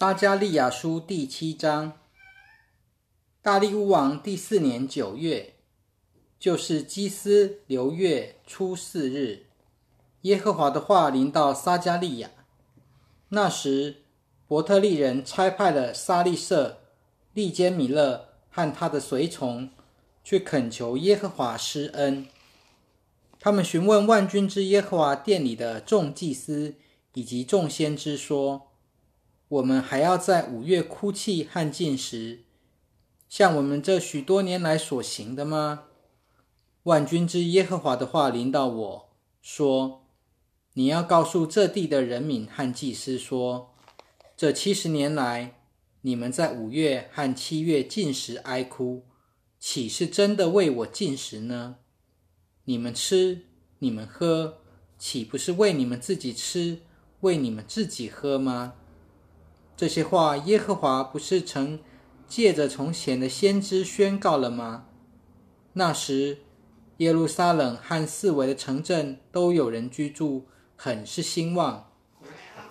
撒加利亚书第七章，大利乌王第四年九月，就是基斯流月初四日，耶和华的话临到撒加利亚。那时，伯特利人差派了沙利舍、利坚米勒和他的随从，去恳求耶和华施恩。他们询问万军之耶和华殿里的众祭司以及众先知说。我们还要在五月哭泣和进食，像我们这许多年来所行的吗？万军之耶和华的话临到我说：“你要告诉这地的人民和祭司说，这七十年来，你们在五月和七月进食哀哭，岂是真的为我进食呢？你们吃，你们喝，岂不是为你们自己吃，为你们自己喝吗？”这些话，耶和华不是曾借着从前的先知宣告了吗？那时，耶路撒冷和四围的城镇都有人居住，很是兴旺；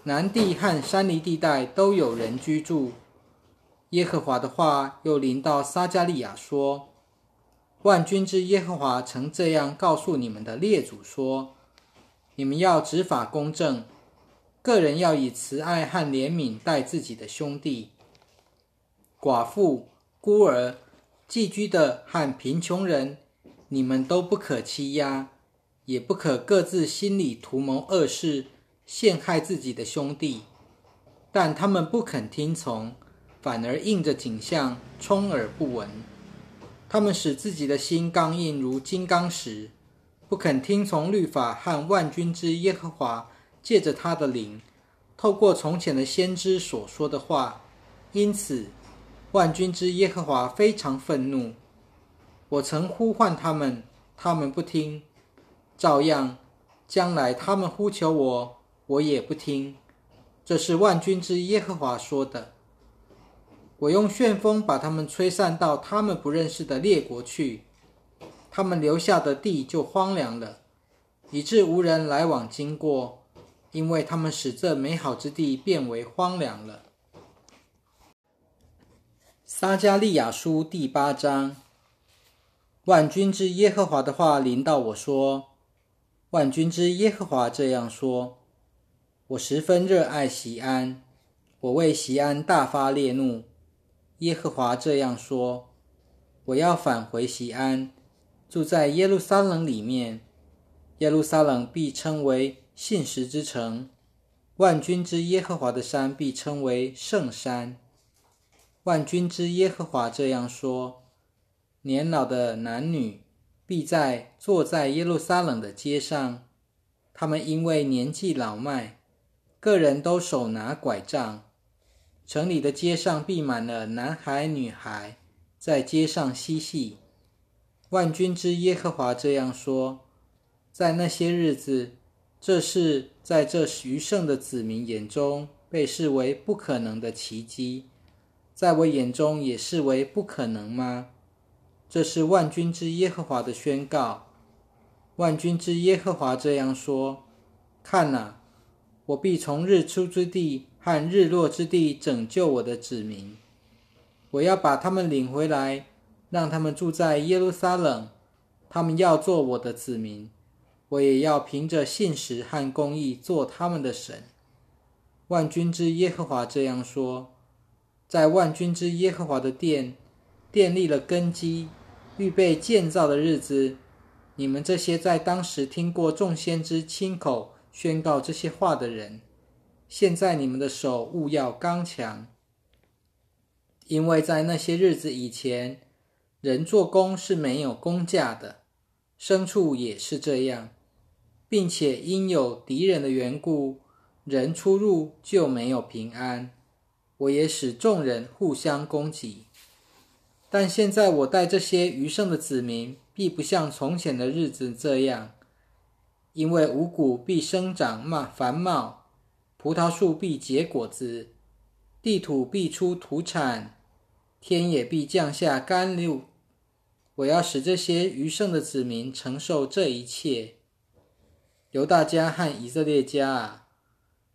南地和山梨地带都有人居住。耶和华的话又临到撒加利亚说：“万军之耶和华曾这样告诉你们的列祖说：你们要执法公正。”个人要以慈爱和怜悯待自己的兄弟、寡妇、孤儿、寄居的和贫穷人，你们都不可欺压，也不可各自心里图谋恶事，陷害自己的兄弟。但他们不肯听从，反而应着景象充耳不闻。他们使自己的心刚硬如金刚石，不肯听从律法和万军之耶和华。借着他的灵，透过从前的先知所说的话，因此万军之耶和华非常愤怒。我曾呼唤他们，他们不听；照样，将来他们呼求我，我也不听。这是万军之耶和华说的。我用旋风把他们吹散到他们不认识的列国去，他们留下的地就荒凉了，以致无人来往经过。因为他们使这美好之地变为荒凉了。撒加利亚书第八章，万军之耶和华的话临到我说：“万军之耶和华这样说：我十分热爱西安，我为西安大发烈怒。耶和华这样说：我要返回西安，住在耶路撒冷里面，耶路撒冷必称为。”信实之城，万军之耶和华的山必称为圣山。万军之耶和华这样说：年老的男女必在坐在耶路撒冷的街上，他们因为年纪老迈，个人都手拿拐杖。城里的街上必满了男孩女孩，在街上嬉戏。万军之耶和华这样说：在那些日子。这是在这余剩的子民眼中被视为不可能的奇迹，在我眼中也视为不可能吗？这是万军之耶和华的宣告。万军之耶和华这样说：看哪，我必从日出之地和日落之地拯救我的子民，我要把他们领回来，让他们住在耶路撒冷，他们要做我的子民。我也要凭着信实和公义做他们的神。万军之耶和华这样说：在万军之耶和华的殿奠立了根基、预备建造的日子，你们这些在当时听过众先知亲口宣告这些话的人，现在你们的手务要刚强，因为在那些日子以前，人做工是没有工价的，牲畜也是这样。并且因有敌人的缘故，人出入就没有平安。我也使众人互相攻击。但现在我带这些余剩的子民，必不像从前的日子这样，因为五谷必生长茂繁茂，葡萄树必结果子，地土必出土产，天也必降下甘露。我要使这些余剩的子民承受这一切。犹大家和以色列家啊，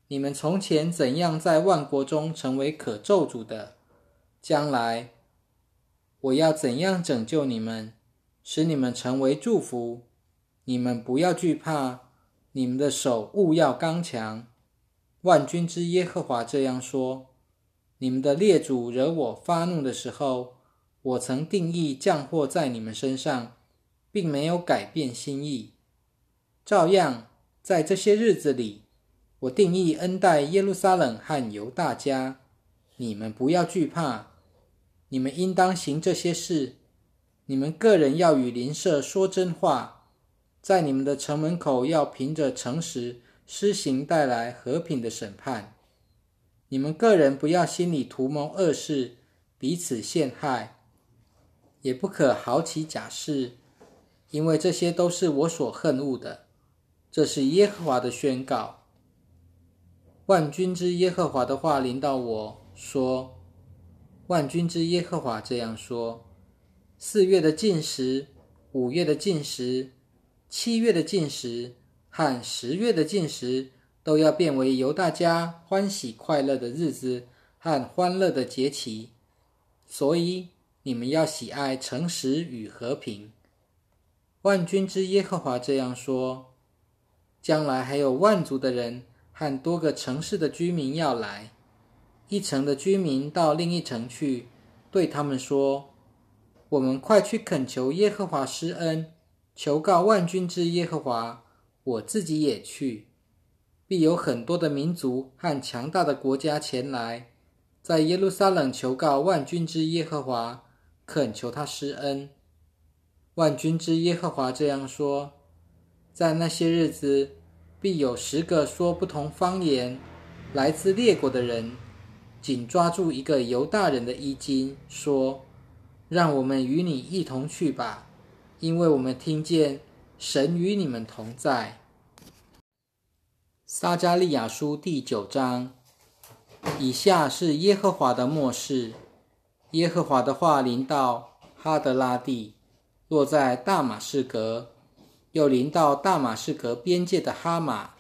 你们从前怎样在万国中成为可咒诅的，将来我要怎样拯救你们，使你们成为祝福。你们不要惧怕，你们的手勿要刚强。万军之耶和华这样说：你们的列祖惹我发怒的时候，我曾定义降祸在你们身上，并没有改变心意。照样，在这些日子里，我定义恩待耶路撒冷和犹大家。你们不要惧怕，你们应当行这些事。你们个人要与邻舍说真话，在你们的城门口要凭着诚实施行带来和平的审判。你们个人不要心里图谋恶事，彼此陷害，也不可好起假誓，因为这些都是我所恨恶的。这是耶和华的宣告。万军之耶和华的话临到我说：“万军之耶和华这样说：四月的禁食，五月的禁食，七月的禁食和十月的禁食，都要变为由大家欢喜快乐的日子和欢乐的节期。所以你们要喜爱诚实与和平。万军之耶和华这样说。”将来还有万族的人和多个城市的居民要来，一城的居民到另一城去，对他们说：“我们快去恳求耶和华施恩，求告万军之耶和华。”我自己也去，必有很多的民族和强大的国家前来，在耶路撒冷求告万军之耶和华，恳求他施恩。万军之耶和华这样说。在那些日子，必有十个说不同方言、来自列国的人，紧抓住一个犹大人的衣襟，说：“让我们与你一同去吧，因为我们听见神与你们同在。”撒加利亚书第九章。以下是耶和华的末世。耶和华的话临到哈德拉地，落在大马士革。又临到大马士革边界的哈马，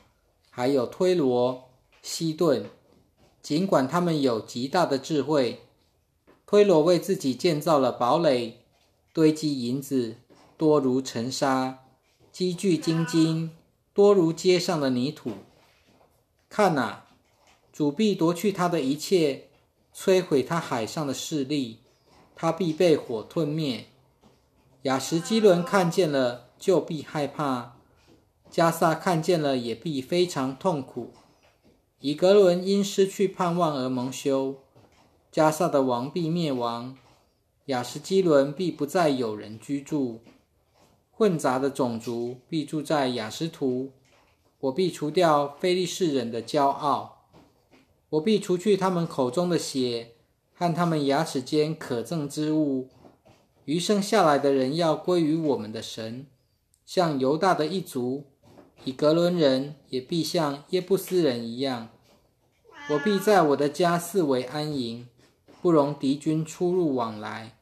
还有推罗、西顿。尽管他们有极大的智慧，推罗为自己建造了堡垒，堆积银子多如尘沙，积聚金金多如街上的泥土。看啊，主必夺去他的一切，摧毁他海上的势力，他必被火吞灭。雅什基伦看见了。就必害怕，加萨看见了也必非常痛苦。以格伦因失去盼望而蒙羞，加萨的王必灭亡，雅什基伦必不再有人居住。混杂的种族必住在雅什图，我必除掉非利士人的骄傲，我必除去他们口中的血和他们牙齿间可憎之物。余生下来的人要归于我们的神。像犹大的一族，以格伦人也必像耶布斯人一样。我必在我的家四围安营，不容敌军出入往来。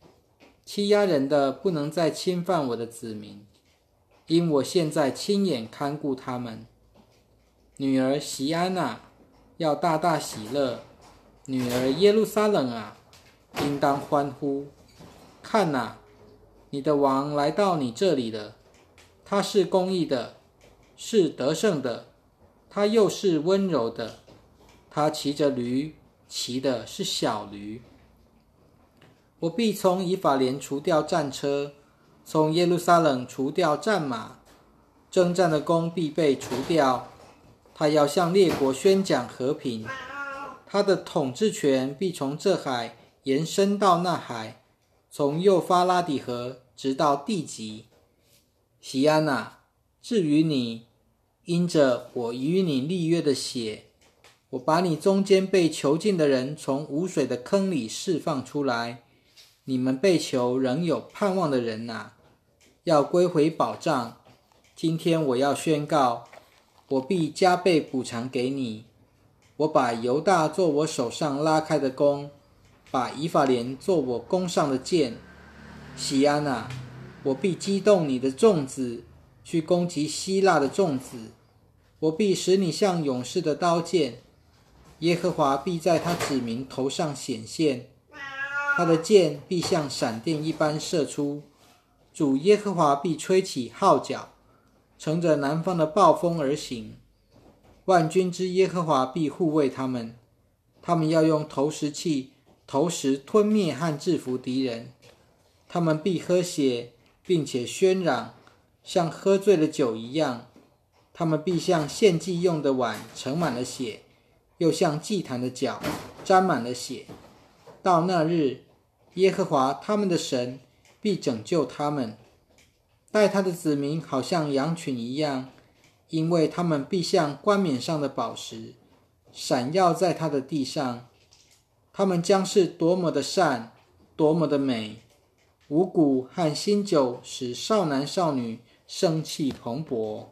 欺压人的不能再侵犯我的子民，因我现在亲眼看顾他们。女儿席安娜要大大喜乐，女儿耶路撒冷啊，应当欢呼。看哪，你的王来到你这里了。他是公义的，是得胜的，他又是温柔的。他骑着驴，骑的是小驴。我必从以法莲除掉战车，从耶路撒冷除掉战马，征战的弓必被除掉。他要向列国宣讲和平，他的统治权必从这海延伸到那海，从幼发拉底河直到地极。西安娜，至于你，因着我与你立约的血，我把你中间被囚禁的人从无水的坑里释放出来。你们被囚仍有盼望的人呐，要归回保障。今天我要宣告，我必加倍补偿给你。我把犹大做我手上拉开的弓，把以法莲做我弓上的箭。西安娜。我必激动你的众子去攻击希腊的众子，我必使你像勇士的刀剑，耶和华必在他子民头上显现，他的剑必像闪电一般射出。主耶和华必吹起号角，乘着南方的暴风而行。万军之耶和华必护卫他们，他们要用投石器投石吞灭和制服敌人。他们必喝血，并且喧嚷，像喝醉了酒一样。他们必像献祭用的碗盛满了血，又像祭坛的脚沾满了血。到那日，耶和华他们的神。必拯救他们，待他的子民好像羊群一样，因为他们必像冠冕上的宝石，闪耀在他的地上。他们将是多么的善，多么的美！五谷和新酒使少男少女生气蓬勃。